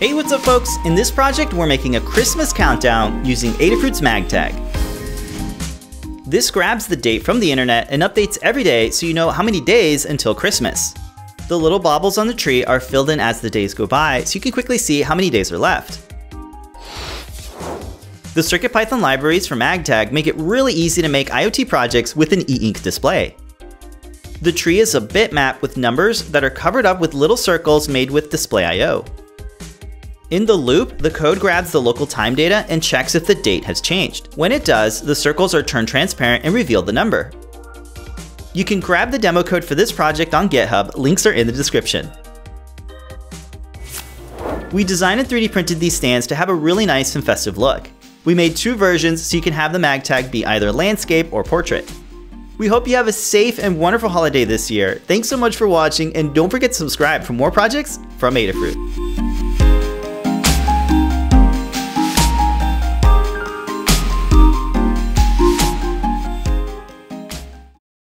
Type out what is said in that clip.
Hey, what's up folks? In this project, we're making a Christmas countdown using Adafruit's MagTag. This grabs the date from the internet and updates every day so you know how many days until Christmas. The little baubles on the tree are filled in as the days go by so you can quickly see how many days are left. The CircuitPython libraries for MagTag make it really easy to make IoT projects with an e-ink display. The tree is a bitmap with numbers that are covered up with little circles made with display.io. In the loop, the code grabs the local time data and checks if the date has changed. When it does, the circles are turned transparent and reveal the number. You can grab the demo code for this project on GitHub, links are in the description. We designed and 3D printed these stands to have a really nice and festive look. We made two versions so you can have the MagTag be either landscape or portrait. We hope you have a safe and wonderful holiday this year. Thanks so much for watching and don't forget to subscribe for more projects from Adafruit.